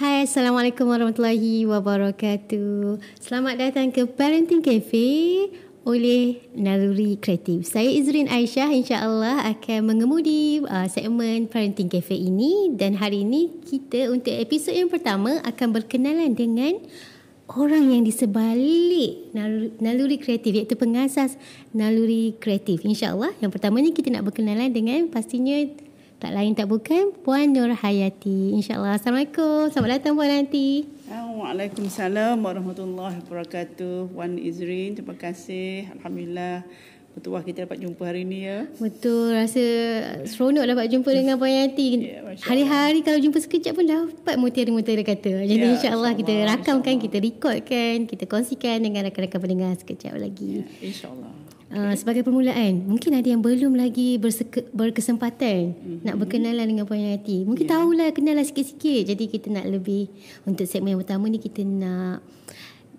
Hai, Assalamualaikum warahmatullahi wabarakatuh. Selamat datang ke Parenting Cafe oleh Naluri Kreatif. Saya Izrin Aisyah insya-Allah akan mengemudi uh, segmen Parenting Cafe ini dan hari ini kita untuk episod yang pertama akan berkenalan dengan orang yang di sebalik naluri, naluri kreatif iaitu pengasas naluri kreatif insya-Allah. Yang pertamanya kita nak berkenalan dengan pastinya tak lain tak bukan Puan Nur Hayati. InsyaAllah. Assalamualaikum. Selamat datang Puan Hayati. Waalaikumsalam warahmatullahi wabarakatuh. Puan Izrin, terima kasih. Alhamdulillah. Betul lah kita dapat jumpa hari ini ya. Betul, rasa seronok dapat jumpa dengan Puan Yati. Ya, Hari-hari kalau jumpa sekejap pun dapat mutiara-mutiara kata. Jadi ya, insyaAllah insya kita rakamkan, kita rekodkan, kita kongsikan dengan rakan-rakan pendengar sekejap lagi. Ya, InsyaAllah. Uh, sebagai permulaan, mungkin ada yang belum lagi berseke, berkesempatan mm-hmm. nak berkenalan dengan Puan Yati. Mungkin yeah. tahulah, kenallah sikit-sikit. Jadi kita nak lebih, untuk segmen yang pertama ni kita nak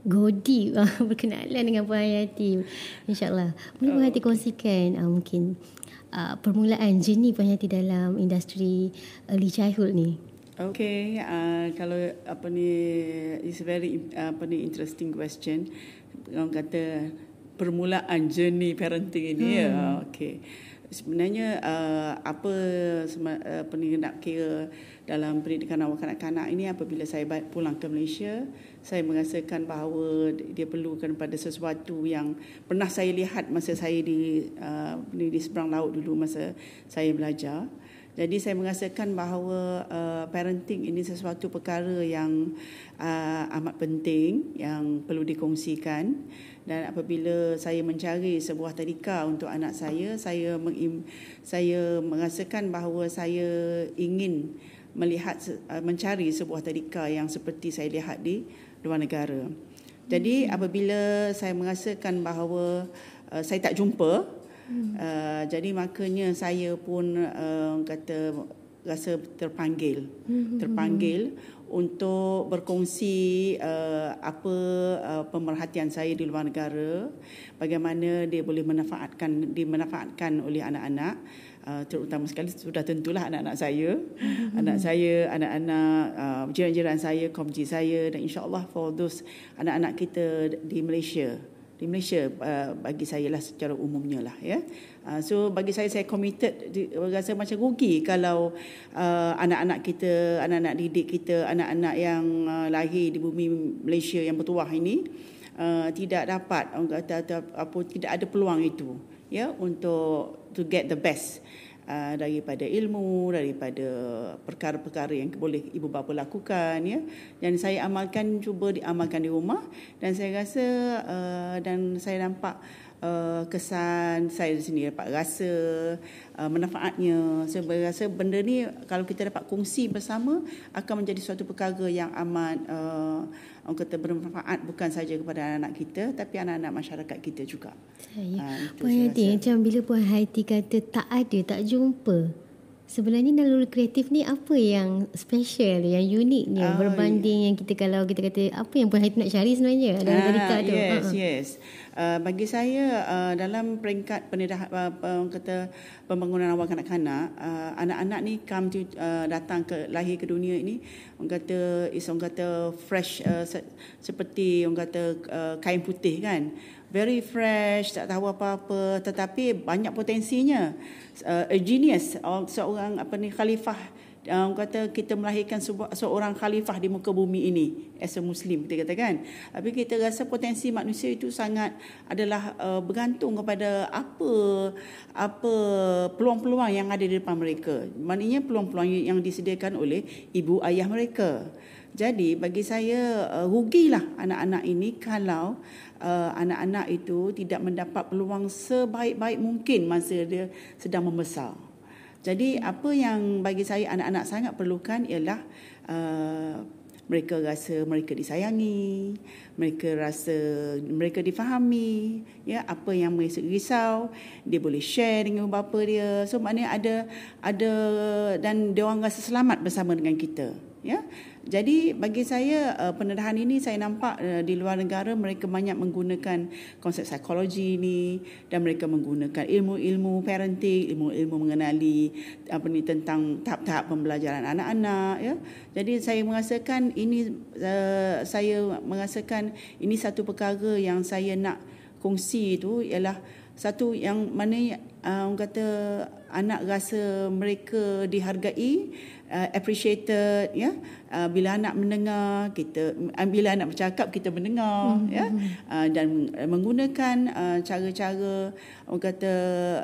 go deep berkenalan dengan Puan Yati. InsyaAllah. Boleh Puan Yati kongsikan uh, mungkin uh, permulaan jenis Puan Yati dalam industri early childhood ni. Okay, uh, kalau apa ni, it's very apa ni interesting question. Orang kata permulaan journey parenting ini ya. hmm. ya okey sebenarnya uh, apa apa ni nak kira dalam pendidikan awak kanak-kanak ini apabila saya pulang ke Malaysia saya merasakan bahawa dia perlukan pada sesuatu yang pernah saya lihat masa saya di uh, di seberang laut dulu masa saya belajar jadi saya merasakan bahawa uh, parenting ini sesuatu perkara yang uh, amat penting yang perlu dikongsikan dan apabila saya mencari sebuah tadika untuk anak saya saya mengim, saya merasakan bahawa saya ingin melihat uh, mencari sebuah tadika yang seperti saya lihat di luar negara jadi hmm. apabila saya merasakan bahawa uh, saya tak jumpa hmm. uh, jadi makanya saya pun uh, kata rasa terpanggil hmm. terpanggil untuk berkongsi uh, apa uh, pemerhatian saya di luar negara bagaimana dia boleh manfaatkan dimanfaatkan oleh anak-anak uh, terutama sekali sudah tentulah anak-anak saya mm-hmm. anak saya anak-anak uh, jiran-jiran saya komji saya dan insyaallah for those anak-anak kita di Malaysia di Malaysia uh, bagi saya lah secara umumnya lah ya. Uh, so bagi saya saya committed rasa macam rugi kalau uh, anak-anak kita, anak-anak didik kita, anak-anak yang uh, lahir di bumi Malaysia yang bertuah ini uh, tidak dapat kata apa tidak ada peluang itu ya untuk to get the best. Uh, daripada ilmu daripada perkara-perkara yang boleh ibu bapa lakukan ya. Dan saya amalkan cuba diamalkan di rumah. Dan saya rasa uh, dan saya nampak uh, kesan saya di sini dapat rasa uh, manfaatnya saya rasa benda ni kalau kita dapat kongsi bersama akan menjadi suatu perkara yang amat uh, orang kata bermanfaat bukan saja kepada anak-anak kita tapi anak-anak masyarakat kita juga. Saya. Ha, Puan Haiti macam bila Puan Haiti kata tak ada, tak jumpa. Sebenarnya naluri kreatif ni apa yang special, yang uniknya oh, berbanding yeah. yang kita kalau kita kata apa yang Puan Haiti nak cari sebenarnya dalam ah, dekat tu. Yes, uh-huh. yes. Uh, bagi saya uh, dalam peringkat pendidikan uh, uh, kata pembangunan awal kanak-kanak uh, anak-anak ni come to uh, datang ke lahir ke dunia ini orang kata is orang kata fresh uh, se- seperti orang kata uh, kain putih kan very fresh tak tahu apa-apa tetapi banyak potensinya. Uh, a genius seorang apa ni khalifah. Orang kata kita melahirkan seorang khalifah di muka bumi ini as a muslim kita katakan tapi kita rasa potensi manusia itu sangat adalah uh, bergantung kepada apa apa peluang-peluang yang ada di depan mereka. Maknanya peluang-peluang yang disediakan oleh ibu ayah mereka jadi bagi saya uh, rugilah anak-anak ini kalau uh, anak-anak itu tidak mendapat peluang sebaik-baik mungkin masa dia sedang membesar jadi apa yang bagi saya anak-anak sangat perlukan ialah uh, mereka rasa mereka disayangi, mereka rasa mereka difahami, ya apa yang mereka risau, dia boleh share dengan bapa dia. So maknanya ada ada dan dia orang rasa selamat bersama dengan kita, ya. Jadi bagi saya uh, pendedahan ini saya nampak uh, di luar negara mereka banyak menggunakan konsep psikologi ini dan mereka menggunakan ilmu-ilmu parenting, ilmu-ilmu mengenali apa ni tentang tahap-tahap pembelajaran anak-anak ya. Jadi saya merasakan ini uh, saya merasakan ini satu perkara yang saya nak kongsi itu ialah satu yang mana uh, orang kata anak rasa mereka dihargai uh, appreciated ya. Uh, bila anak mendengar kita uh, bila anak bercakap kita mendengar mm-hmm. ya. uh, dan menggunakan uh, cara-cara orang kata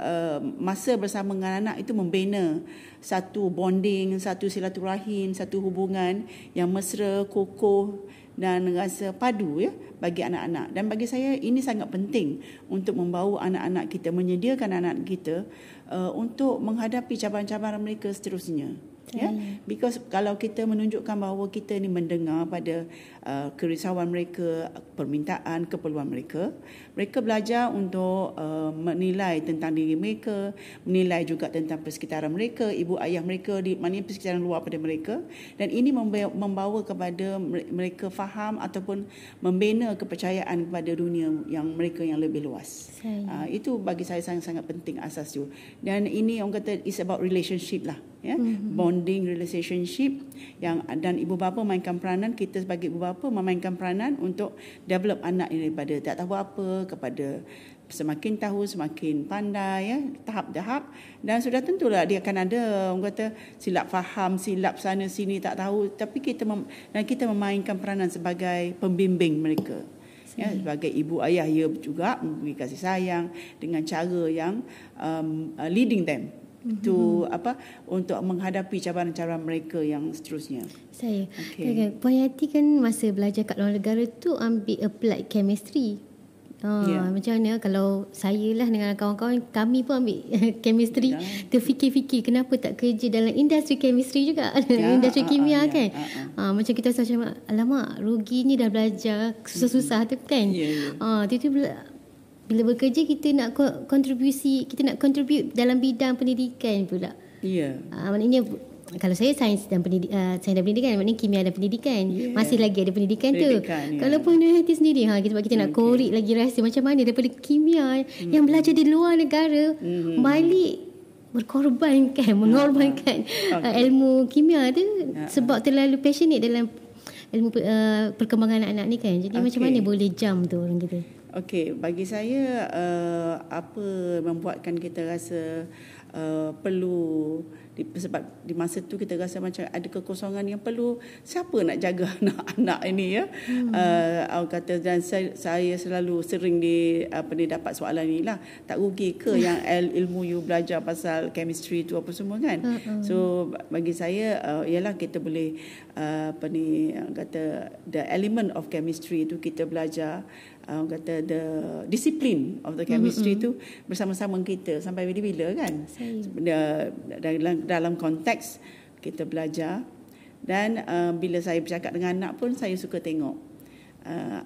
uh, masa bersama dengan anak itu membina satu bonding satu silaturahim satu hubungan yang mesra kokoh dan rasa padu ya bagi anak-anak. Dan bagi saya ini sangat penting untuk membawa anak-anak kita menyediakan anak kita uh, untuk menghadapi cabaran-cabaran mereka seterusnya ya yeah? because kalau kita menunjukkan bahawa kita ni mendengar pada uh, kerisauan mereka permintaan keperluan mereka. Mereka belajar untuk uh, menilai tentang diri mereka menilai juga tentang persekitaran mereka ibu ayah mereka di mana persekitaran luar pada mereka. Dan ini membawa kepada mereka faham ataupun membina kepercayaan kepada dunia yang mereka yang lebih luas. Uh, itu bagi saya sangat-sangat penting asas tu. Dan ini orang kata is about relationship lah ya. Mm-hmm. bonding relationship yang dan ibu bapa mainkan peranan kita sebagai ibu bapa memainkan peranan untuk develop anak ini daripada tak tahu apa kepada semakin tahu semakin pandai ya tahap-tahap. Dan sudah tentulah dia akan ada orang kata silap faham silap sana sini tak tahu. Tapi kita mem, dan kita memainkan peranan sebagai pembimbing mereka ya sebagai ibu ayah ia juga memberi kasih sayang dengan cara yang um, leading them to mm-hmm. apa untuk menghadapi cabaran-cabaran mereka yang seterusnya. Saya. Okay. Okay. Puan Yati kan masa belajar kat luar negara tu ambil applied chemistry. Ha, yeah. Macam mana kalau saya lah dengan kawan-kawan kami pun ambil chemistry yeah. terfikir-fikir kenapa tak kerja dalam industri chemistry juga yeah. industri uh, kimia uh, kan yeah. uh, uh. Ha, macam kita rasa macam alamak rugi ni dah belajar susah-susah tu kan yeah, yeah. Ha, tu bila bekerja kita nak kontribusi kita nak contribute dalam bidang pendidikan pula. Ya. Yeah. Uh, maknanya kalau saya sains dan pendidikan uh, sains dan pendidikan maknanya kimia dan pendidikan yeah. masih lagi ada pendidikan, pendidikan tu. Yeah. Kalau pun hati sendiri ha kita kita nak korek lagi rahsia macam mana daripada kimia mm. yang belajar di luar negara mm. balik berkorbankan mengorbankan uh, okay. uh, ilmu kimia tu uh, sebab terlalu passionate dalam ilmu uh, perkembangan anak-anak ni kan. Jadi okay. macam mana boleh jam tu orang kata? Okey, bagi saya uh, apa membuatkan kita rasa uh, perlu di, sebab di masa tu kita rasa macam ada kekosongan yang perlu siapa nak jaga anak-anak ini ya hmm. uh, kata dan saya, saya selalu sering di apa ni dapat soalan ni lah tak rugi ke yang ilmu you belajar pasal chemistry tu apa semua kan hmm. so bagi saya uh, ialah kita boleh uh, apa ni kata the element of chemistry tu kita belajar uh, kata the discipline of the chemistry mm-hmm. tu bersama-sama kita sampai bila-bila kan. Dalam dalam konteks kita belajar. Dan uh, bila saya bercakap dengan anak pun saya suka tengok uh,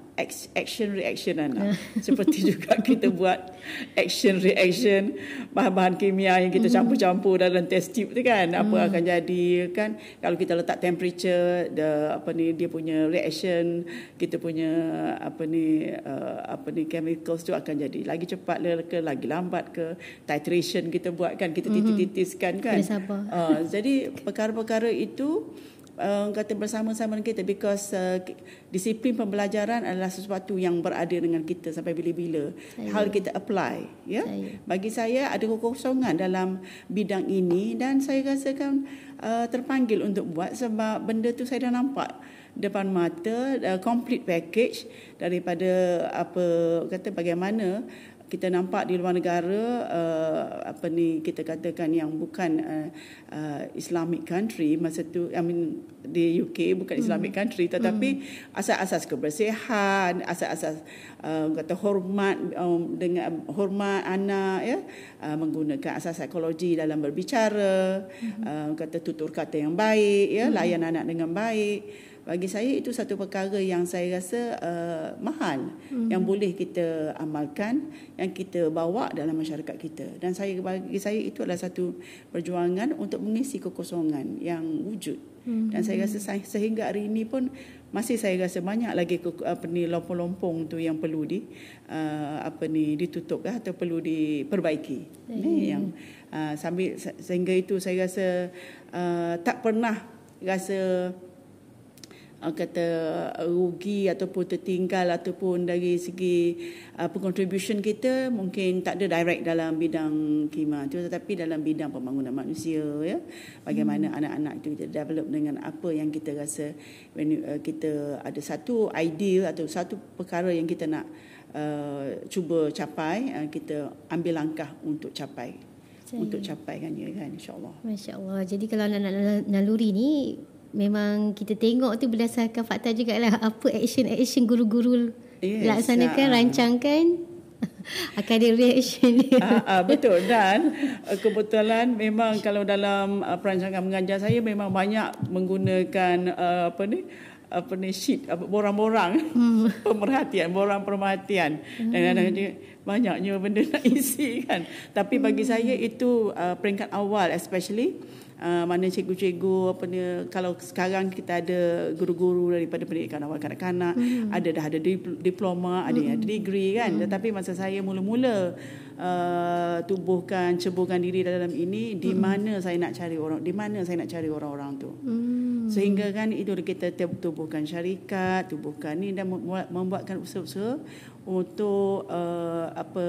action reaction anak seperti juga kita buat action reaction bahan-bahan kimia yang kita mm-hmm. campur-campur dalam test tube tu kan. Apa mm. akan jadi kan. Kalau kita letak temperature the apa ni dia punya reaction kita punya apa ni uh, apa ni chemicals tu akan jadi lagi cepat ke lagi lambat ke. Titration kita buat kan. Kita mm-hmm. titis-titiskan kan. Uh, jadi perkara-perkara itu uh, kata bersama-sama dengan kita because uh, disiplin pembelajaran adalah sesuatu yang berada dengan kita sampai bila-bila. Hal kita apply ya? Saya. bagi saya ada kekosongan dalam bidang ini dan saya rasakan uh, terpanggil untuk buat sebab benda tu saya dah nampak depan mata uh, complete package daripada apa kata bagaimana kita nampak di luar negara uh, apa ni kita katakan yang bukan uh, uh, Islamic country masa tu I mean di UK bukan hmm. Islamic country tetapi hmm. asas-asas kebersihan asas-asas uh, kata hormat um, dengan hormat anak ya uh, menggunakan asas psikologi dalam berbicara hmm. uh, kata tutur kata yang baik ya hmm. layan anak dengan baik bagi saya itu satu perkara yang saya rasa uh, mahal mm-hmm. yang boleh kita amalkan yang kita bawa dalam masyarakat kita dan saya bagi saya itu adalah satu perjuangan untuk mengisi kekosongan yang wujud Hmm. Dan saya rasa sehingga hari ini pun masih saya rasa banyak lagi apa ni lompong-lompong tu yang perlu di uh, apa ni ditutup lah, atau perlu diperbaiki. Hmm. Ni yang uh, sambil sehingga itu saya rasa uh, tak pernah rasa uh, kata uh, rugi ataupun tertinggal ataupun dari segi uh, contribution kita mungkin tak ada direct dalam bidang kima tu tetapi dalam bidang pembangunan manusia ya bagaimana hmm. anak-anak itu kita develop dengan apa yang kita rasa when uh, kita ada satu idea atau satu perkara yang kita nak uh, cuba capai uh, kita ambil langkah untuk capai Saya. untuk capai kan ya kan insyaallah masyaallah jadi kalau anak-anak naluri ni memang kita tengok tu berdasarkan fakta juga lah apa action-action guru-guru yes, laksanakan, uh, rancangkan akan ada reaction dia. Uh, uh, betul dan uh, kebetulan memang kalau dalam uh, perancangan mengajar saya memang banyak menggunakan uh, apa ni apa ni sheet apa borang-borang hmm. pemerhatian borang pemerhatian hmm. dan kadang-kadang banyaknya benda nak isi kan tapi bagi hmm. saya itu uh, peringkat awal especially uh, mana cikgu-cikgu apa ni kalau sekarang kita ada guru-guru daripada pendidikan awal kanak-kanak hmm. ada dah ada diploma ada yang ada hmm. degree kan hmm. tetapi masa saya mula-mula uh, tubuhkan ceburkan diri dalam ini di hmm. mana saya nak cari orang di mana saya nak cari orang-orang tu hmm. sehingga kan itu kita tubuhkan syarikat tubuhkan ni dan membuatkan usaha-usaha untuk uh, apa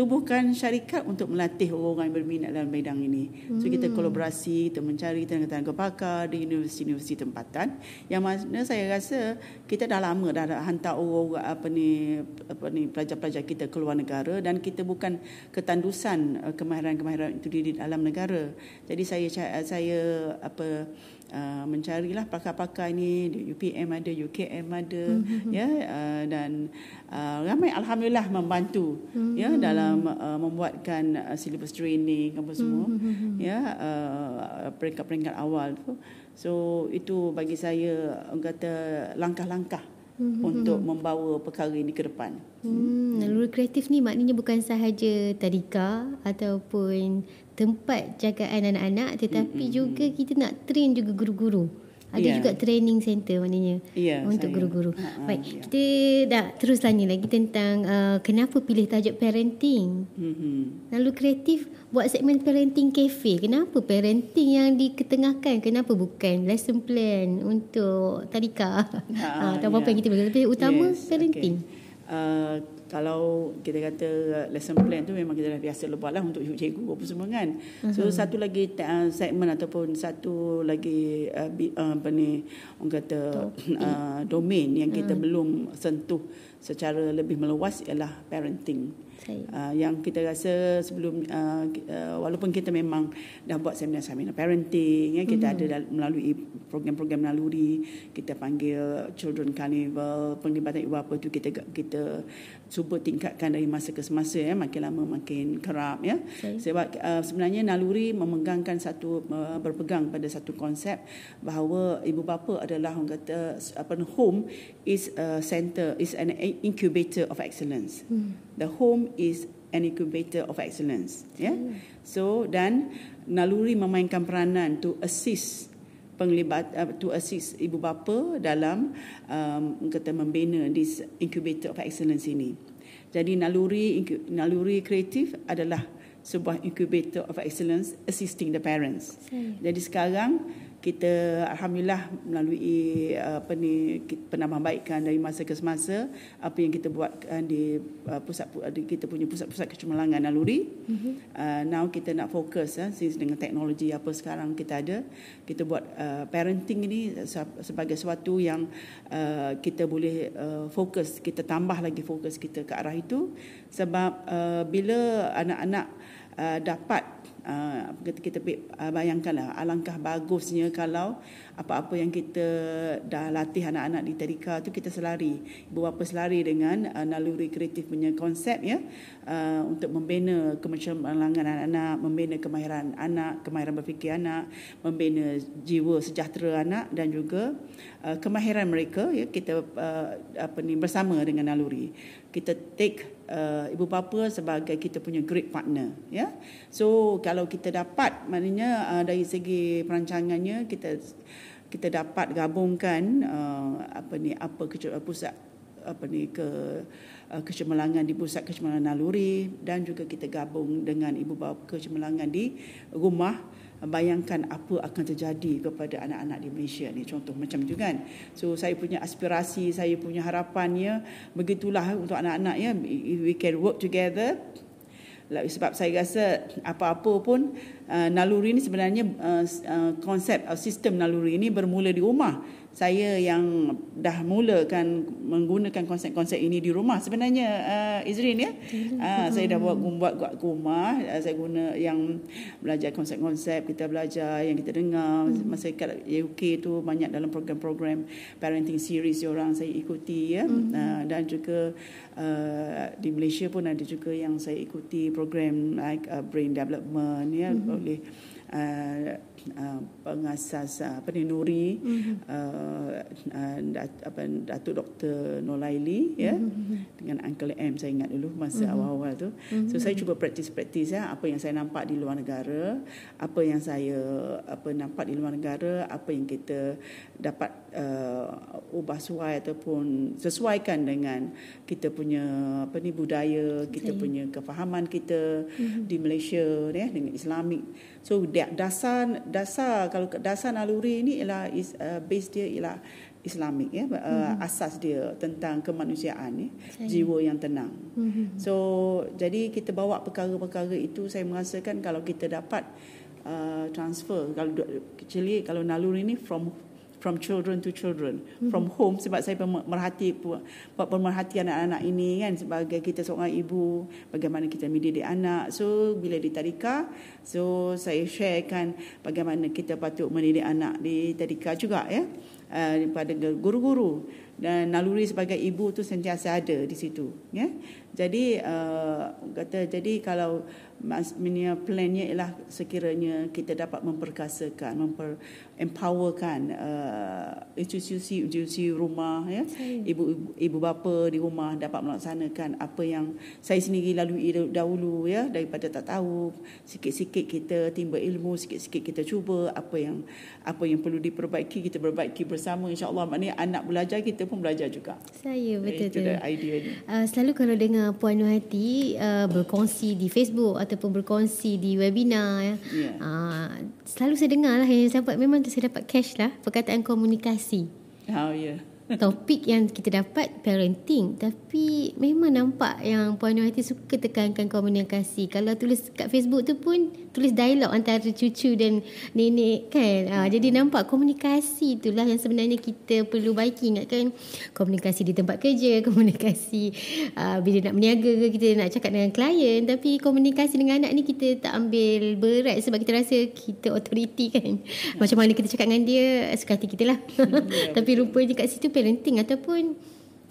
tubuhkan syarikat untuk melatih orang yang berminat dalam bidang ini. So kita hmm. kolaborasi, kita mencari tenaga-tenaga pakar di universiti-universiti tempatan yang mana saya rasa kita dah lama dah hantar orang apa ni apa ni pelajar-pelajar kita ke luar negara dan kita bukan ketandusan uh, kemahiran-kemahiran itu di dalam negara. Jadi saya saya apa uh, mencarilah pakar-pakar ini di UPM ada UKM ada mm-hmm. ya uh, dan uh, ramai alhamdulillah membantu mm-hmm. ya dalam uh, membuatkan uh, syllabus training apa semua mm-hmm. ya uh, peringkat-peringkat awal tu so itu bagi saya kata langkah-langkah mm-hmm. untuk membawa perkara ini ke depan. Hmm, naluri kreatif ni maknanya bukan sahaja tadika ataupun tempat jagaan anak-anak tetapi mm-hmm. juga kita nak train juga guru-guru. Ada yeah. juga training center maknanya yeah, untuk saya. guru-guru. Uh-huh, Baik, yeah. kita dah terus tanya lagi tentang uh, kenapa pilih tajuk parenting. Mm-hmm. Lalu kreatif buat segmen parenting cafe. Kenapa parenting yang diketengahkan? Kenapa bukan lesson plan untuk tadika? Uh, atau apa-apa yeah. yang kita bagi. Lebih utama yes, parenting. Okay. Uh, kalau kita kata lesson plan tu memang kita dah biasa buat lah untuk cikgu apa semua kan. So uh-huh. satu lagi uh, segmen ataupun satu lagi uh, uh, apa ni orang kata uh, domain yang kita uh-huh. belum sentuh secara lebih meluas ialah parenting. Uh, yang kita rasa sebelum uh, uh, walaupun kita memang dah buat seminar-seminar parenting ya kita mm-hmm. ada melalui program-program naluri kita panggil children carnival penglibatan ibu bapa tu kita kita cuba tingkatkan dari masa ke semasa ya makin lama makin kerap ya Say. sebab uh, sebenarnya naluri memegangkan satu uh, berpegang pada satu konsep bahawa ibu bapa adalah orang kata apa home is a center is an incubator of excellence mm. the home is an incubator of excellence yeah? so dan naluri memainkan peranan to assist penglibat uh, to assist ibu bapa dalam um, kata membina this incubator of excellence ini jadi naluri naluri kreatif adalah sebuah incubator of excellence assisting the parents Saya. jadi sekarang kita alhamdulillah melalui uh, apa ni penambahbaikan dari masa ke semasa apa yang kita buatkan di uh, pusat kita punya pusat-pusat kecemerlangan naluri mm-hmm. uh, now kita nak fokus uh, since dengan teknologi apa sekarang kita ada kita buat uh, parenting ini sebagai sesuatu yang uh, kita boleh uh, fokus kita tambah lagi fokus kita ke arah itu sebab uh, bila anak-anak uh, dapat uh, kita uh, bayangkanlah alangkah bagusnya kalau apa-apa yang kita dah latih anak-anak di tadika tu kita selari. Ibu bapa selari dengan uh, naluri kreatif punya konsep ya. Uh, untuk membina kemencemerlangan anak-anak membina kemahiran anak kemahiran berfikir anak membina jiwa sejahtera anak dan juga uh, kemahiran mereka ya kita uh, apa ni bersama dengan naluri. Kita take uh, ibu bapa sebagai kita punya great partner ya. So kalau kita dapat maknanya uh, dari segi perancangannya kita kita dapat gabungkan uh, apa ni apa pusat apa ni ke uh, kecemerlangan di pusat kecemerlangan naluri dan juga kita gabung dengan ibu bapa kecemerlangan di rumah bayangkan apa akan terjadi kepada anak-anak di Malaysia ni contoh macam tu kan. So saya punya aspirasi saya punya harapannya begitulah untuk anak-anak ya. We can work together. Sebab saya rasa apa-apa pun uh, naluri ini sebenarnya uh, uh, konsep uh, sistem naluri ini bermula di rumah. Saya yang dah mulakan menggunakan konsep-konsep ini di rumah. Sebenarnya uh, Izrin ya? Uh, saya dah buat buat buat rumah. Uh, saya guna yang belajar konsep-konsep kita belajar yang kita dengar. Hmm. masa kat UK tu banyak dalam program-program parenting series orang saya ikuti ya. Hmm. uh, dan juga uh, di Malaysia pun ada juga yang saya ikuti program like uh, brain development ya. Hmm. Oleh uh, pengasas uh, apa ni Nuri mm-hmm. uh, uh, dat, apa Datuk Dr Nolaili ya mm-hmm. dengan Uncle M saya ingat dulu masa mm-hmm. awal-awal tu mm-hmm. so saya cuba praktis-praktis ya apa yang saya nampak di luar negara apa yang saya apa nampak di luar negara apa yang kita dapat uh, ubah suai ataupun sesuaikan dengan kita punya apa ni budaya kita okay. punya kefahaman kita mm-hmm. di Malaysia ya dengan Islamik so dasar dasar kalau dasar naluri ini ialah is, uh, base dia ialah Islamik ya uh, mm-hmm. asas dia tentang kemanusiaan ya jiwa yang tenang. Mm-hmm. So jadi kita bawa perkara-perkara itu saya merasakan kalau kita dapat uh, transfer kalau actually kalau naluri ini from from children to children. Mm-hmm. from home sebab saya pemerhati buat pemerhati anak-anak ini kan sebagai kita seorang ibu bagaimana kita mendidik anak. So bila di tadika so saya sharekan bagaimana kita patut mendidik anak di tadika juga ya. Uh, pada guru-guru dan naluri sebagai ibu tu sentiasa ada di situ ya. Jadi uh, kata jadi kalau punya plannya ialah sekiranya kita dapat memperkasakan, memper empowerkan uh, institusi institusi rumah ya. Ibu ibu bapa di rumah dapat melaksanakan apa yang saya sendiri lalui dahulu ya. Daripada tak tahu sikit-sikit kita timba ilmu sikit-sikit kita cuba apa yang apa yang perlu diperbaiki kita perbaiki bersama. Insyaallah maknanya anak belajar kita pun belajar juga saya betul itu idea ni uh, selalu kalau dengar puan Nuhati uh, berkongsi di Facebook ataupun berkongsi di webinar ya. Yeah. Uh, selalu saya dengar lah yang saya dapat memang saya dapat cash lah perkataan komunikasi. Oh ya. Yeah. Topik yang kita dapat parenting tapi memang nampak yang Puan Nuhati suka tekankan komunikasi. Kalau tulis kat Facebook tu pun tulis dialog antara cucu dan nenek kan. Ha, jadi nampak komunikasi itulah yang sebenarnya kita perlu baiki ingatkan komunikasi di tempat kerja, komunikasi uh, bila nak berniaga ke kita nak cakap dengan klien tapi komunikasi dengan anak ni kita tak ambil berat sebab kita rasa kita authority kan. Macam mana kita cakap dengan dia suka hati kita lah. Ya, tapi rupanya kat situ parenting ataupun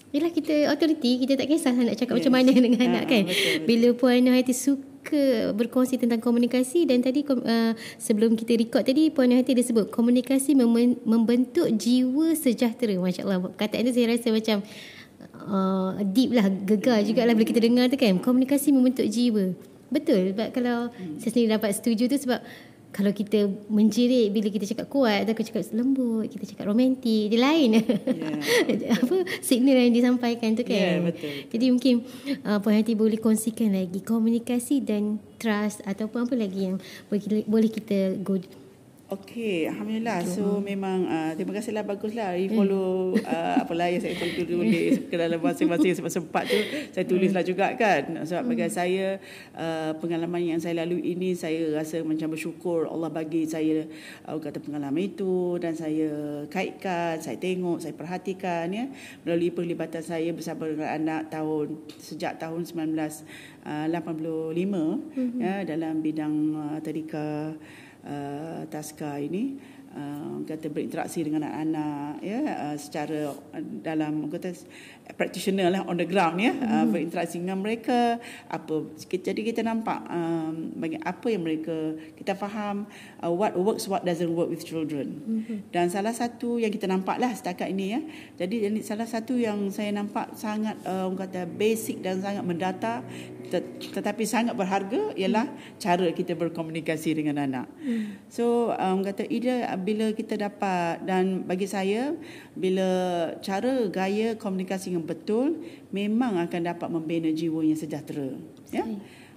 Yelah kita authority Kita tak kisah nak cakap yes. macam mana dengan ha, anak kan betul, betul. Bila Puan Hati suka berkongsi tentang komunikasi Dan tadi uh, sebelum kita record tadi Puan Hati dia sebut Komunikasi mem- membentuk jiwa sejahtera Masya Allah Kataan tu saya rasa macam uh, Deep lah Gegar juga lah bila kita dengar tu kan Komunikasi membentuk jiwa Betul sebab kalau hmm. saya sendiri dapat setuju tu sebab kalau kita menjerit bila kita cakap kuat atau kita cakap lembut, kita cakap romantik, dia lain. Yeah. apa signal yang disampaikan tu kan. Yeah, betul. Jadi mungkin uh, Puan Hati boleh kongsikan lagi komunikasi dan trust ataupun apa lagi yang boleh, boleh kita go Okey, alhamdulillah. So memang uh, terima kasihlah baguslah. You follow uh, apalah yang saya tulis ke dalam masing-masing sempat sempat tu saya tulislah juga kan. Sebab bagi saya uh, pengalaman yang saya lalui ini saya rasa macam bersyukur Allah bagi saya uh, kata pengalaman itu dan saya kaitkan, saya tengok, saya perhatikan ya melalui perlibatan saya bersama dengan anak tahun sejak tahun 1985 uh, mm-hmm. ya dalam bidang uh, tadika uh, taska ini uh, kata berinteraksi dengan anak-anak ya uh, secara dalam kata practitioner lah on the ground ya mm-hmm. uh, berinteraksi dengan mereka apa jadi kita nampak um, bagi apa yang mereka kita faham uh, what works what doesn't work with children mm-hmm. dan salah satu yang kita nampak lah setakat ini ya jadi salah satu yang saya nampak sangat uh, kata basic dan sangat mendata tetapi sangat berharga ialah cara kita berkomunikasi dengan anak. Mm. So um, kata ide bila kita dapat dan bagi saya bila cara gaya komunikasi yang betul memang akan dapat membina jiwa yang sejahtera ya?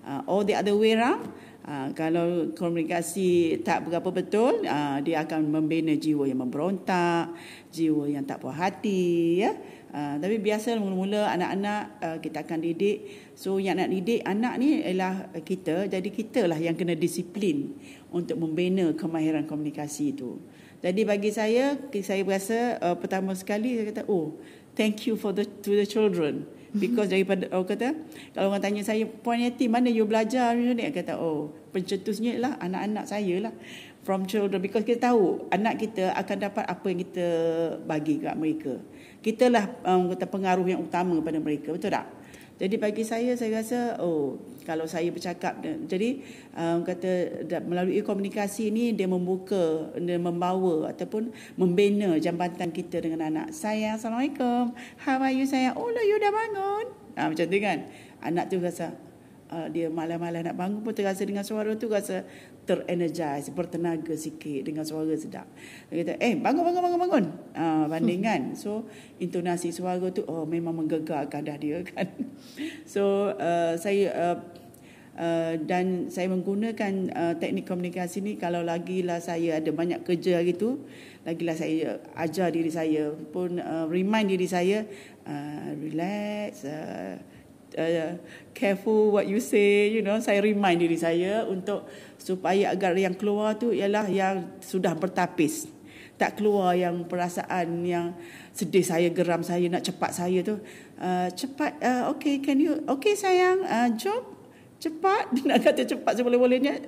Uh, all the other way around Uh, kalau komunikasi tak berapa betul uh, dia akan membina jiwa yang memberontak jiwa yang tak puas hati ya? Uh, tapi biasa mula-mula anak-anak uh, kita akan didik. So yang nak didik anak ni ialah kita jadi kita lah yang kena disiplin untuk membina kemahiran komunikasi itu. Jadi bagi saya saya rasa uh, pertama sekali saya kata oh thank you for the to the children. Because daripada orang kata kalau orang tanya saya puan Yati mana you belajar? ni dia kata oh pencetusnya lah anak-anak saya lah from children. Because kita tahu anak kita akan dapat apa yang kita bagi kat mereka. Kita lah um, kata pengaruh yang utama pada mereka. Betul tak jadi bagi saya saya rasa oh kalau saya bercakap jadi um, kata melalui komunikasi ini dia membuka dia membawa ataupun membina jambatan kita dengan anak. Saya assalamualaikum. How are you saya? Oh, lah, you dah bangun. Ha, macam tu kan. Anak tu rasa uh, dia malam-malam nak bangun pun terasa dengan suara tu rasa terenergize, bertenaga sikit dengan suara sedap. Dia kata, eh bangun, bangun, bangun, bangun. Uh, bandingkan. So, intonasi suara tu, oh memang menggegarkan dah dia kan. So, uh, saya... Uh, Uh, dan saya menggunakan uh, teknik komunikasi ni kalau lagilah saya ada banyak kerja hari tu lagilah saya ajar diri saya pun uh, remind diri saya uh, relax uh, uh, careful what you say you know. Saya remind diri saya untuk supaya agar yang keluar tu ialah yang sudah bertapis. Tak keluar yang perasaan yang sedih saya geram saya nak cepat saya tu. Uh, cepat uh, okay can you okay sayang uh, jom cepat. Nak kata cepat seboleh-bolehnya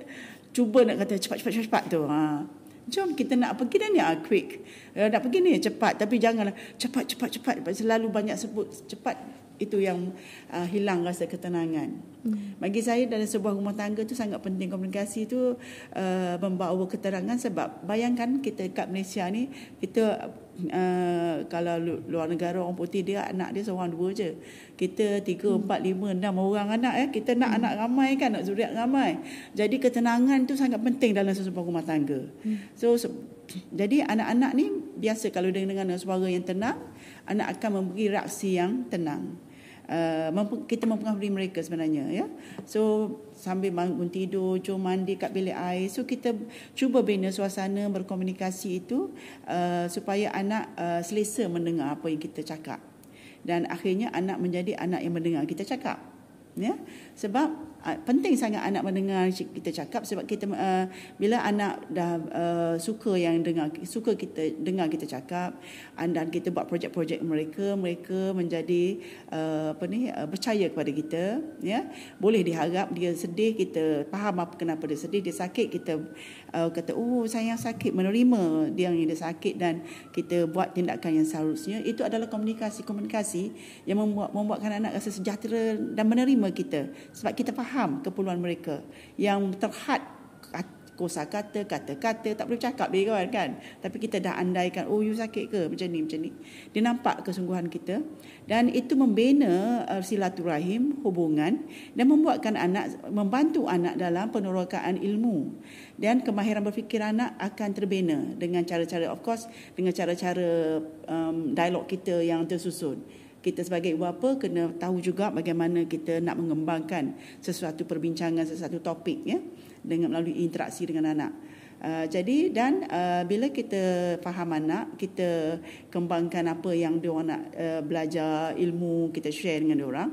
cuba nak kata cepat cepat cepat, cepat tu ha. Jom kita nak pergi dah ni ah quick. Uh, nak pergi ni cepat. Tapi janganlah cepat cepat cepat. Selalu banyak sebut cepat itu yang uh, hilang rasa ketenangan. Hmm. Bagi saya dalam sebuah rumah tangga tu sangat penting komunikasi tu uh, membawa keterangan sebab bayangkan kita kat Malaysia ni kita uh, kalau luar negara orang putih dia anak dia seorang dua je. Kita tiga, hmm. empat, lima, enam orang anak ya. Kita nak hmm. anak ramai kan, nak zuriat ramai. Jadi ketenangan tu sangat penting dalam sebuah rumah tangga. Hmm. So, so jadi anak-anak ni biasa kalau dengan suara yang tenang, anak akan memberi reaksi yang tenang uh, kita mempengaruhi mereka sebenarnya ya. So sambil bangun tidur jom mandi kat bilik air. So kita cuba bina suasana berkomunikasi itu uh, supaya anak uh, selesa mendengar apa yang kita cakap. Dan akhirnya anak menjadi anak yang mendengar kita cakap ya. Sebab Penting sangat anak mendengar kita cakap sebab kita uh, bila anak dah uh, suka yang dengar suka kita dengar kita cakap dan kita buat projek-projek mereka mereka menjadi uh, apa ni uh, percaya kepada kita ya. Boleh diharap dia sedih kita faham apa kenapa dia sedih dia sakit kita uh, kata oh saya sakit menerima dia yang dia sakit dan kita buat tindakan yang seharusnya. Itu adalah komunikasi komunikasi yang membuat membuatkan anak rasa sejahtera dan menerima kita. Sebab kita faham keperluan mereka yang terhad kosa kata, kata-kata tak boleh cakap dia kawan kan. Tapi kita dah andaikan, oh you sakit ke macam ni, macam ni. Dia nampak kesungguhan kita. Dan itu membina uh, silaturahim, hubungan dan membuatkan anak, membantu anak dalam penerokaan ilmu. Dan kemahiran berfikir anak akan terbina dengan cara-cara, of course, dengan cara-cara um, dialog kita yang tersusun kita sebagai ibu bapa kena tahu juga bagaimana kita nak mengembangkan sesuatu perbincangan sesuatu topik ya dengan melalui interaksi dengan anak. Uh, jadi dan uh, bila kita faham anak, kita kembangkan apa yang dia nak uh, belajar ilmu, kita share dengan dia orang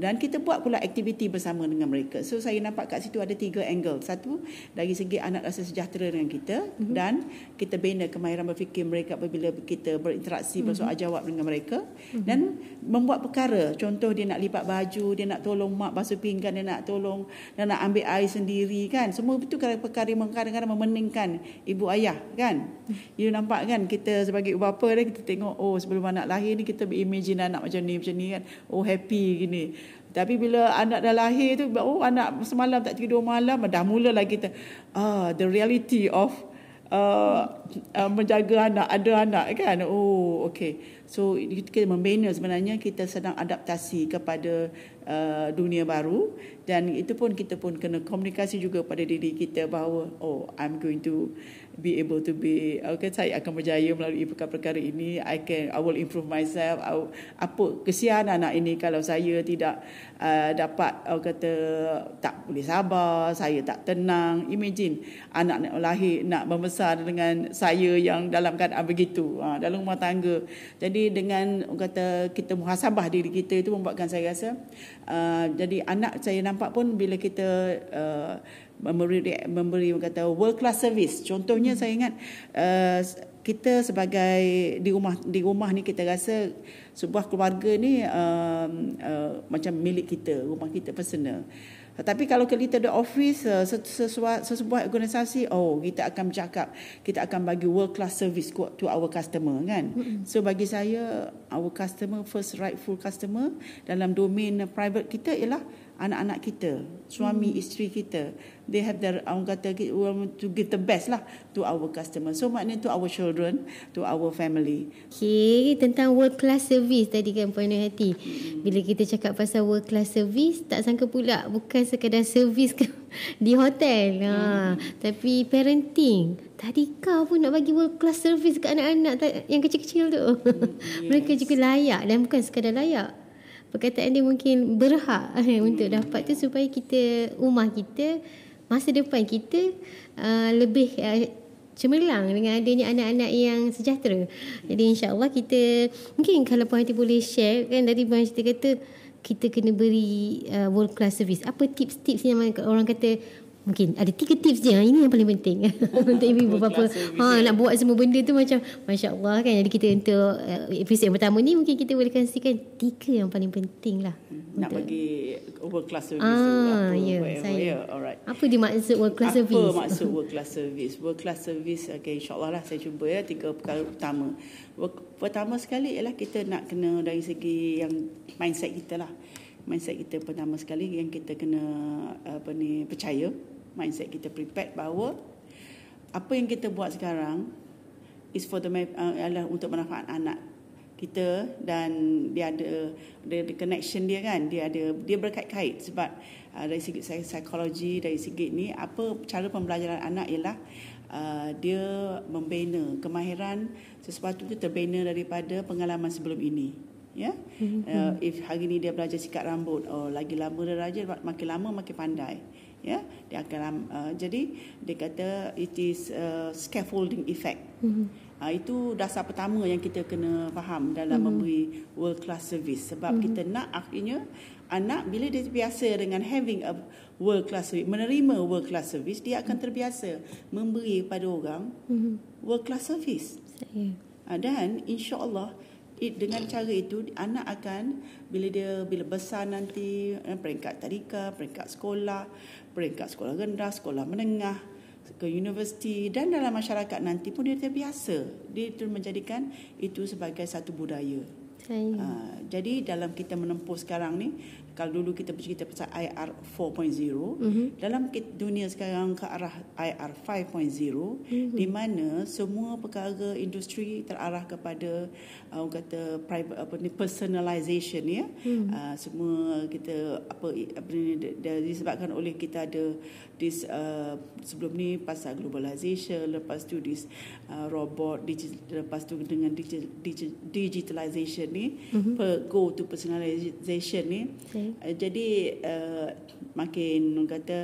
dan kita buat pula aktiviti bersama dengan mereka. So saya nampak kat situ ada tiga angle. Satu dari segi anak rasa sejahtera dengan kita mm-hmm. dan kita bina kemahiran berfikir mereka apabila kita berinteraksi mm-hmm. bersoal jawab dengan mereka mm-hmm. dan membuat perkara. Contoh dia nak lipat baju, dia nak tolong mak basuh pinggan, dia nak tolong dan nak ambil air sendiri kan. Semua itu perkara yang kadang-kadang memeningkan ibu ayah kan. Mm-hmm. You nampak kan kita sebagai ibu bapa dia kita tengok oh sebelum anak lahir ni kita imagine anak macam ni macam ni kan. Oh happy gini. Tapi bila anak dah lahir tu, oh anak semalam tak tidur malam, dah mulalah kita, ah, the reality of uh, uh, menjaga anak, ada anak kan. Oh, okay. So, kita membina sebenarnya kita sedang adaptasi kepada uh, dunia baru. Dan itu pun kita pun kena komunikasi juga pada diri kita bahawa, oh, I'm going to be able to be okay saya akan berjaya melalui perkara-perkara ini. I can I will improve myself. I apa kesian anak ini kalau saya tidak uh, dapat uh, kata tak boleh sabar saya tak tenang. Imagine anak nak lahir nak membesar dengan saya yang dalam keadaan begitu. Uh, dalam rumah tangga. Jadi dengan kata kita muhasabah diri kita itu membuatkan saya rasa uh, jadi anak saya nampak pun bila kita uh, memberi memberi kata world class service. Contohnya saya ingat uh, kita sebagai di rumah di rumah ni kita rasa sebuah keluarga ni uh, uh, macam milik kita rumah kita personal tapi kalau kita ada office uh, sesuatu sebuah organisasi oh kita akan bercakap. Kita akan bagi world class service to our customer kan? So bagi saya our customer first rightful customer dalam domain private kita ialah anak-anak kita, suami hmm. isteri kita. They have their orang kata to give the best lah to our customer. So maknanya to our children, to our family. Okay, tentang world class service tadi kan Puan Hati. Hmm. Bila kita cakap pasal world class service, tak sangka pula bukan sekadar service ke di hotel. Ha, hmm. tapi parenting. Tadi kau pun nak bagi world class service ke anak-anak yang kecil-kecil tu. Hmm, yes. Mereka juga layak dan bukan sekadar layak perkataan dia mungkin berhak eh, untuk dapat tu supaya kita rumah kita masa depan kita uh, lebih uh, cemerlang dengan adanya anak-anak yang sejahtera. Jadi insya-Allah kita mungkin kalau Puan Hati boleh share kan dari Puan Hati kata kita kena beri uh, world class service. Apa tips-tips yang orang kata Mungkin ada tiga tips je. Ini yang paling penting. untuk ibu-ibu bapa. Ha, nak buat semua benda tu macam Masya Allah kan. Jadi kita untuk uh, episod yang pertama ni mungkin kita boleh kongsikan tiga yang paling penting lah. Nak untuk. bagi world class service ah, tu. Apa, yeah, saya. Yeah, alright. Apa dia maksud world class apa service? Apa maksud world class service? World class service, okay, insyaAllah lah saya cuba ya. Tiga perkara utama. Pertama sekali ialah kita nak kena dari segi yang mindset kita lah mindset kita pertama sekali yang kita kena apa ni percaya. Mindset kita prepared bahawa apa yang kita buat sekarang is for the uh, adalah untuk manfaat anak kita dan dia ada the, the connection dia kan. Dia ada dia berkait-kait sebab uh, dari segi psikologi dari segi ni apa cara pembelajaran anak ialah uh, dia membina kemahiran sesuatu itu terbina daripada pengalaman sebelum ini ya mm-hmm. uh, if hari ni dia belajar sikat rambut oh lagi lama dia belajar makin lama makin pandai ya dia akan uh, jadi dia kata it is uh, scaffolding effect mm-hmm. uh, itu dasar pertama yang kita kena faham dalam mm-hmm. memberi world class service sebab mm-hmm. kita nak akhirnya anak bila dia terbiasa dengan having a world class service menerima world class service dia akan terbiasa memberi pada orang mm-hmm. world class service yeah. uh, dan insyaallah it, dengan cara itu anak akan bila dia bila besar nanti eh, peringkat tadika, peringkat sekolah, peringkat sekolah rendah, sekolah menengah, ke universiti dan dalam masyarakat nanti pun dia terbiasa. Dia itu menjadikan itu sebagai satu budaya. Uh, jadi dalam kita menempuh sekarang ni kalau dulu kita bercerita pasal IR 4.0 mm-hmm. dalam dunia sekarang ke arah IR 5.0 mm-hmm. di mana semua perkara industri terarah kepada uh, kata private apa ni personalization ya mm-hmm. uh, semua kita apa apa ni disebabkan oleh kita ada this uh, sebelum ni pasal globalization lepas tu this uh, robot digital, lepas tu dengan digital, digitalization ni mm-hmm. per, go to personalization ni okay. Uh, jadi uh, makin kata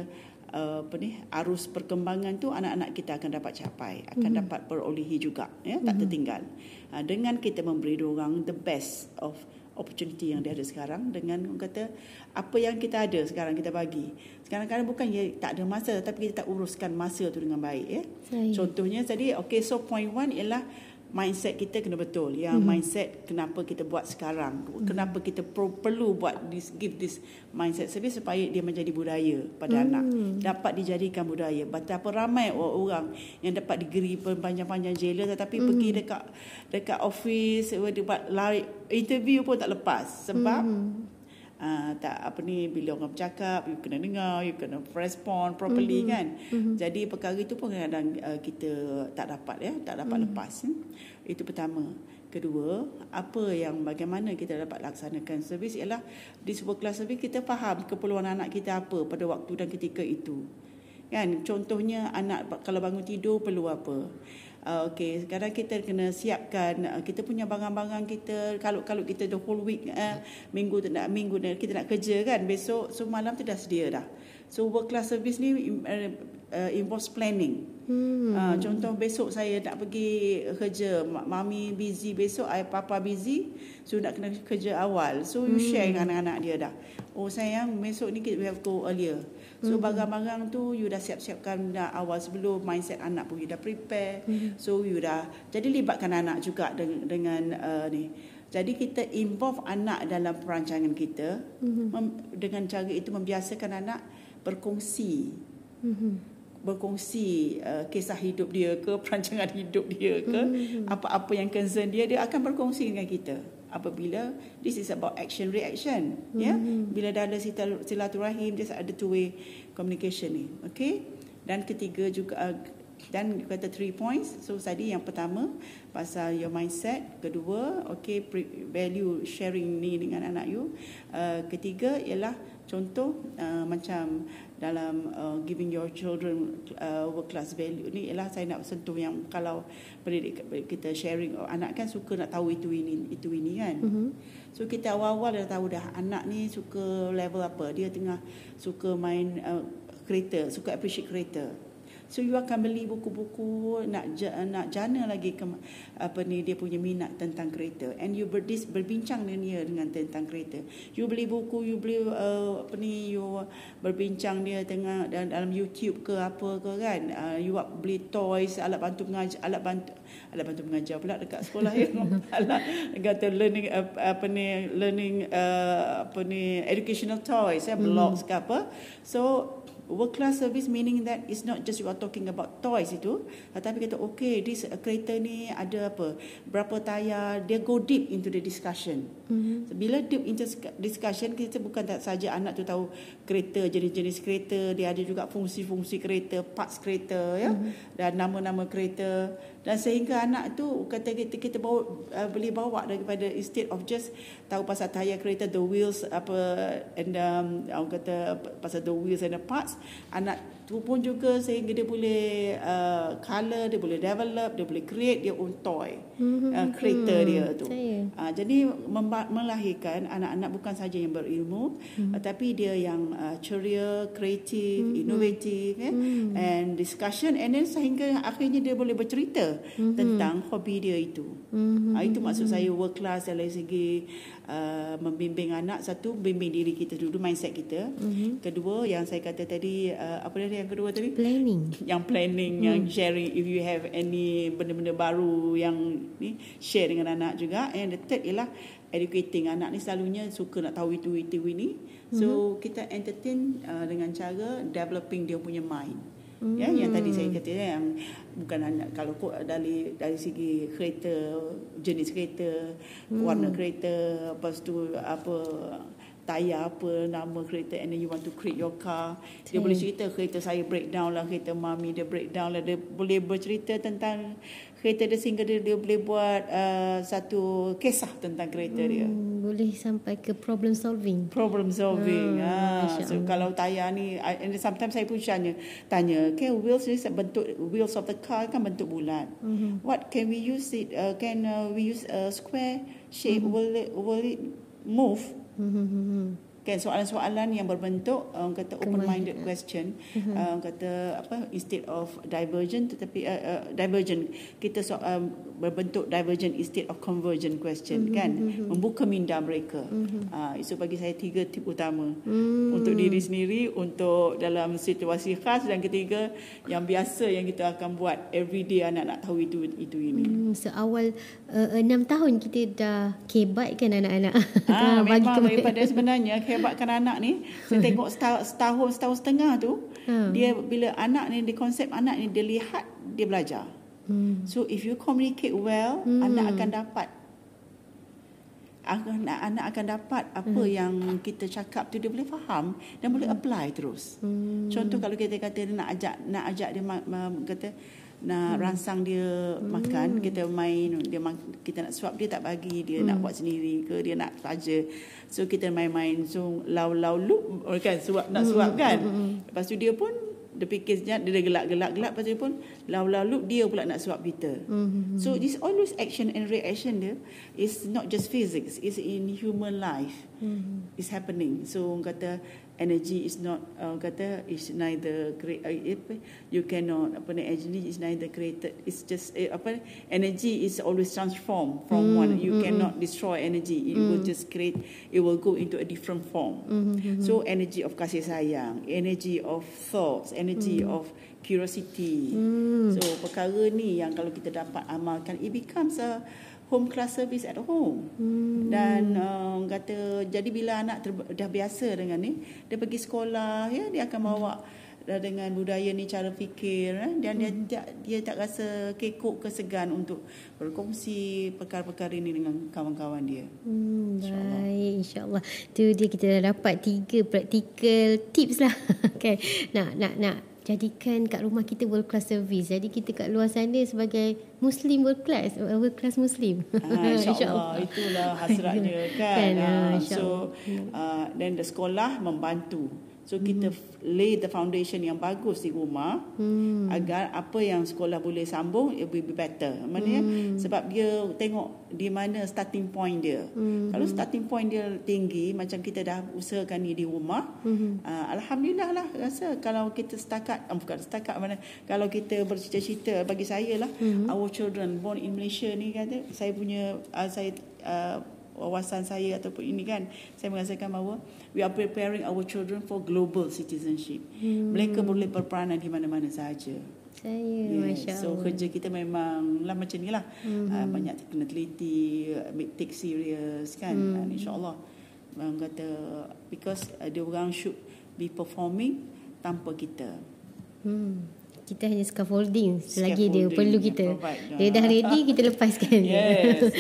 uh, apa ni arus perkembangan tu anak-anak kita akan dapat capai akan mm-hmm. dapat perolehi juga ya mm-hmm. tak tertinggal uh, dengan kita memberi orang the best of opportunity yang dia ada sekarang dengan orang kata apa yang kita ada sekarang kita bagi. Sekarang-kadang bukan ya tak ada masa tapi kita tak uruskan masa tu dengan baik ya. Baik. Contohnya tadi okay so point one ialah mindset kita kena betul. Yang mm-hmm. mindset kenapa kita buat sekarang. Mm-hmm. Kenapa kita pro, perlu buat this give this mindset service supaya dia menjadi budaya pada mm-hmm. anak. Dapat dijadikan budaya. Betapa ramai orang yang dapat degree panjang-panjang jela tetapi mm-hmm. pergi dekat dekat office buat lari, interview pun tak lepas sebab mm-hmm. Uh, tak apa ni bila orang bercakap you kena dengar you kena respond properly mm-hmm. kan mm-hmm. jadi perkara itu pun kadang uh, kita tak dapat ya tak dapat mm-hmm. lepas ya. itu pertama kedua apa yang bagaimana kita dapat laksanakan servis ialah di sebuah kelas servis kita faham keperluan anak kita apa pada waktu dan ketika itu kan contohnya anak kalau bangun tidur perlu apa Uh, okay, sekarang kita kena siapkan uh, kita punya barang-barang kita kalau kalau kita the whole week uh, minggu tu nak minggu ni kita nak kerja kan besok so malam tu dah sedia dah. So work class service ni uh, uh, involves planning. Hmm. Uh, contoh besok saya nak pergi kerja, mami busy besok, ayah papa busy, so nak kena kerja awal. So you hmm. share dengan anak-anak dia dah. Oh sayang, besok ni kita we have go earlier. So mm-hmm. barang-barang tu you dah siap-siapkan dah awal sebelum mindset anak pun you dah prepare. Mm-hmm. So you dah jadi libatkan anak juga dengan, dengan uh, ni. Jadi kita involve anak dalam perancangan kita mm-hmm. mem- dengan cara itu membiasakan anak berkongsi. Mm-hmm. Berkongsi uh, kisah hidup dia ke perancangan hidup dia ke mm-hmm. apa-apa yang concern dia dia akan berkongsi dengan kita apabila this is about action reaction mm-hmm. ya bila dah ada silaturahim dia ada two way communication ni okay? Dan ketiga juga uh, dan kata three points. So tadi yang pertama pasal your mindset. Kedua okay value sharing ni dengan anak you. Uh, ketiga ialah contoh uh, macam dalam uh, giving your children uh, work class value ni ialah saya nak sentuh yang kalau pendidik kita sharing oh, anak kan suka nak tahu itu ini itu ini kan? Mm-hmm. so kita awal-awal dah tahu dah anak ni suka level apa? Dia tengah suka main uh, kereta suka appreciate kereta So you akan beli buku-buku nak nak jana lagi ke apa ni dia punya minat tentang kereta and you berdis berbincang dengan dia dengan tentang kereta. You beli buku, you beli uh, apa ni you berbincang dia tengah dalam, YouTube ke apa ke kan. Uh, you beli toys, alat bantu mengajar, alat bantu alat bantu mengajar pula dekat sekolah ya. alat kata learning uh, apa ni learning uh, apa ni educational toys ya, blocks mm. ke apa. So work class service meaning that it's not just you are talking about toys itu tetapi kata okay this uh, kereta ni ada apa berapa tayar dia go deep into the discussion mm-hmm. so, bila deep into discussion kita bukan tak saja anak tu tahu kereta jenis-jenis kereta dia ada juga fungsi-fungsi kereta parts kereta ya mm-hmm. dan nama-nama kereta dan sehingga anak tu kata kita kita bawa uh, boleh bawa daripada instead of just tahu pasal tayar kereta the wheels apa and um, kata pasal the wheels and the parts anak tu pun juga sehingga dia boleh uh, color dia boleh develop dia boleh create dia own toy mm-hmm. uh, kereta dia tu uh, jadi melahirkan anak-anak bukan saja yang berilmu mm-hmm. uh, tapi dia yang uh, ceria kreatif mm-hmm. inovatif eh? mm-hmm. and discussion and then sehingga akhirnya dia boleh bercerita mm-hmm. tentang hobi dia itu mm-hmm. uh, itu maksud mm-hmm. saya work class dari segi uh, membimbing anak. Satu bimbing diri kita dulu mindset kita. Mm-hmm. kedua yang saya kata tadi uh, apa dia yang kedua tadi? Planning. Yang planning mm. yang sharing. If you have any benda-benda baru yang ni share dengan anak juga. And the third ialah educating. Anak ni selalunya suka nak tahu itu itu ini. So mm-hmm. kita entertain uh, dengan cara developing dia punya mind Hmm. Ya, yang tadi saya kata yang bukan hanya kalau dari dari segi kereta, jenis kereta, hmm. warna kereta, lepas tu apa tayar apa nama kereta and then you want to create your car dia boleh cerita kereta saya breakdown lah kereta mami dia breakdown lah dia boleh bercerita tentang kereta dia sehingga dia, dia boleh buat uh, satu kisah tentang kereta hmm, dia boleh sampai ke problem solving problem solving hmm, ha. so kalau tayar ni and sometimes saya pun tanya tanya okay wheels ni bentuk wheels of the car kan bentuk bulat hmm. what can we use it uh, can uh, we use a square shape hmm. will it will it move Hmm. Kan soalan-soalan yang berbentuk orang kata open minded question mm-hmm. orang kata apa instead of divergent tetapi uh, uh, divergent kita so, um, berbentuk divergent instead of convergent question mm-hmm. kan mm-hmm. membuka minda mereka mm-hmm. uh, itu bagi saya tiga tip utama mm. untuk diri sendiri untuk dalam situasi khas dan ketiga yang biasa yang kita akan buat everyday anak nak tahu itu itu ini mm, seawal uh, enam tahun kita dah kebatkan anak-anak ah, memang daripada sebenarnya kebatkan anak ni saya tengok setahun setahun, setahun setengah tu hmm. dia bila anak ni di konsep anak ni dia lihat dia belajar Hmm. So if you communicate well, hmm. anak akan dapat anak anak akan dapat apa hmm. yang kita cakap tu dia boleh faham dan boleh hmm. apply terus. Hmm. Contoh kalau kita kata nak ajak nak ajak dia kata nak hmm. rangsang dia hmm. makan, kita main dia kita nak suap dia tak bagi, dia hmm. nak buat sendiri ke dia nak saja. So kita main-main so lau-lau loop kan suap nak suap hmm. kan. Hmm. Lepas tu dia pun dia fikir sekejap dia gelak-gelak gelak lepas tu pun lalu-lalu dia pula nak suap kita mm-hmm. so this always action and reaction dia is not just physics is in human life mm-hmm. is happening so orang kata energy is not uh, kata is neither create uh, you cannot apa ni energy is neither created it's just uh, apa energy is always transform from mm, one you mm, cannot mm. destroy energy it mm. will just create it will go into a different form mm-hmm. so energy of kasih sayang energy of thoughts energy mm. of curiosity mm. so perkara ni yang kalau kita dapat amalkan it becomes a home class service at home. Hmm. Dan uh, kata jadi bila anak ter- dah biasa dengan ni, dia pergi sekolah ya dia akan bawa hmm. dengan budaya ni cara fikir eh, dan hmm. dia, dia dia tak rasa kekok ke segan untuk berkongsi perkara-perkara ini dengan kawan-kawan dia. Hmm, baik insya-Allah. Tu dia kita dah dapat tiga practical tips lah. okay. Nak nak nak jadikan kat rumah kita world class service. Jadi kita kat luar sana sebagai Muslim world class, uh, world class Muslim. Ah, InsyaAllah. Insya itulah hasratnya kan. kan uh, so, uh, then the sekolah membantu. So kita hmm. lay the foundation yang bagus di rumah hmm. agar apa yang sekolah boleh sambung it will be better. Maknanya hmm. sebab dia tengok di mana starting point dia. Hmm. Kalau starting point dia tinggi macam kita dah usahakan ni di rumah, hmm. uh, alhamdulillah lah rasa kalau kita setakat um, bukan setakat mana kalau kita bercita-cita bagi saya lah hmm. our children born in Malaysia ni kata saya punya uh, saya uh, wawasan saya ataupun ini kan saya merasakan bahawa we are preparing our children for global citizenship. Hmm. Mereka boleh berperanan di mana-mana sahaja. Saya yeah. masya So kerja kita memang lah macam ni lah. Hmm. Uh, banyak kena teliti, take serious kan. Hmm. Uh, InsyaAllah. Orang kata because uh, dia orang should be performing tanpa kita. Hmm kita hanya scaffolding selagi dia perlu kita. Dia dah ready kita lepaskan. Yes.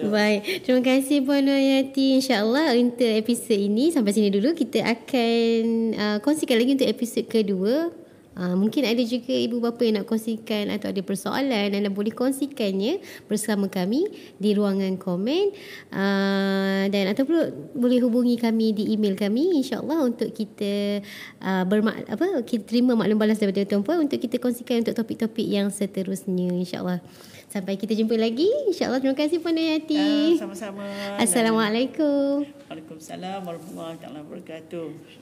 Baik. Terima kasih Puan Ayati. InsyaAllah untuk episod ini sampai sini dulu kita akan uh, kongsikan lagi untuk episod kedua. Uh, mungkin ada juga ibu bapa yang nak kongsikan atau ada persoalan anda boleh kongsikannya bersama kami di ruangan komen. Uh, dan ataupun boleh hubungi kami di email kami insyaallah untuk kita uh, bermak apa kita terima maklum balas daripada tuan-puan untuk kita kongsikan untuk topik-topik yang seterusnya insyaallah. Sampai kita jumpa lagi insyaallah. Terima kasih Puan Hayati. Uh, sama-sama. Assalamualaikum. Waalaikumsalam warahmatullahi wabarakatuh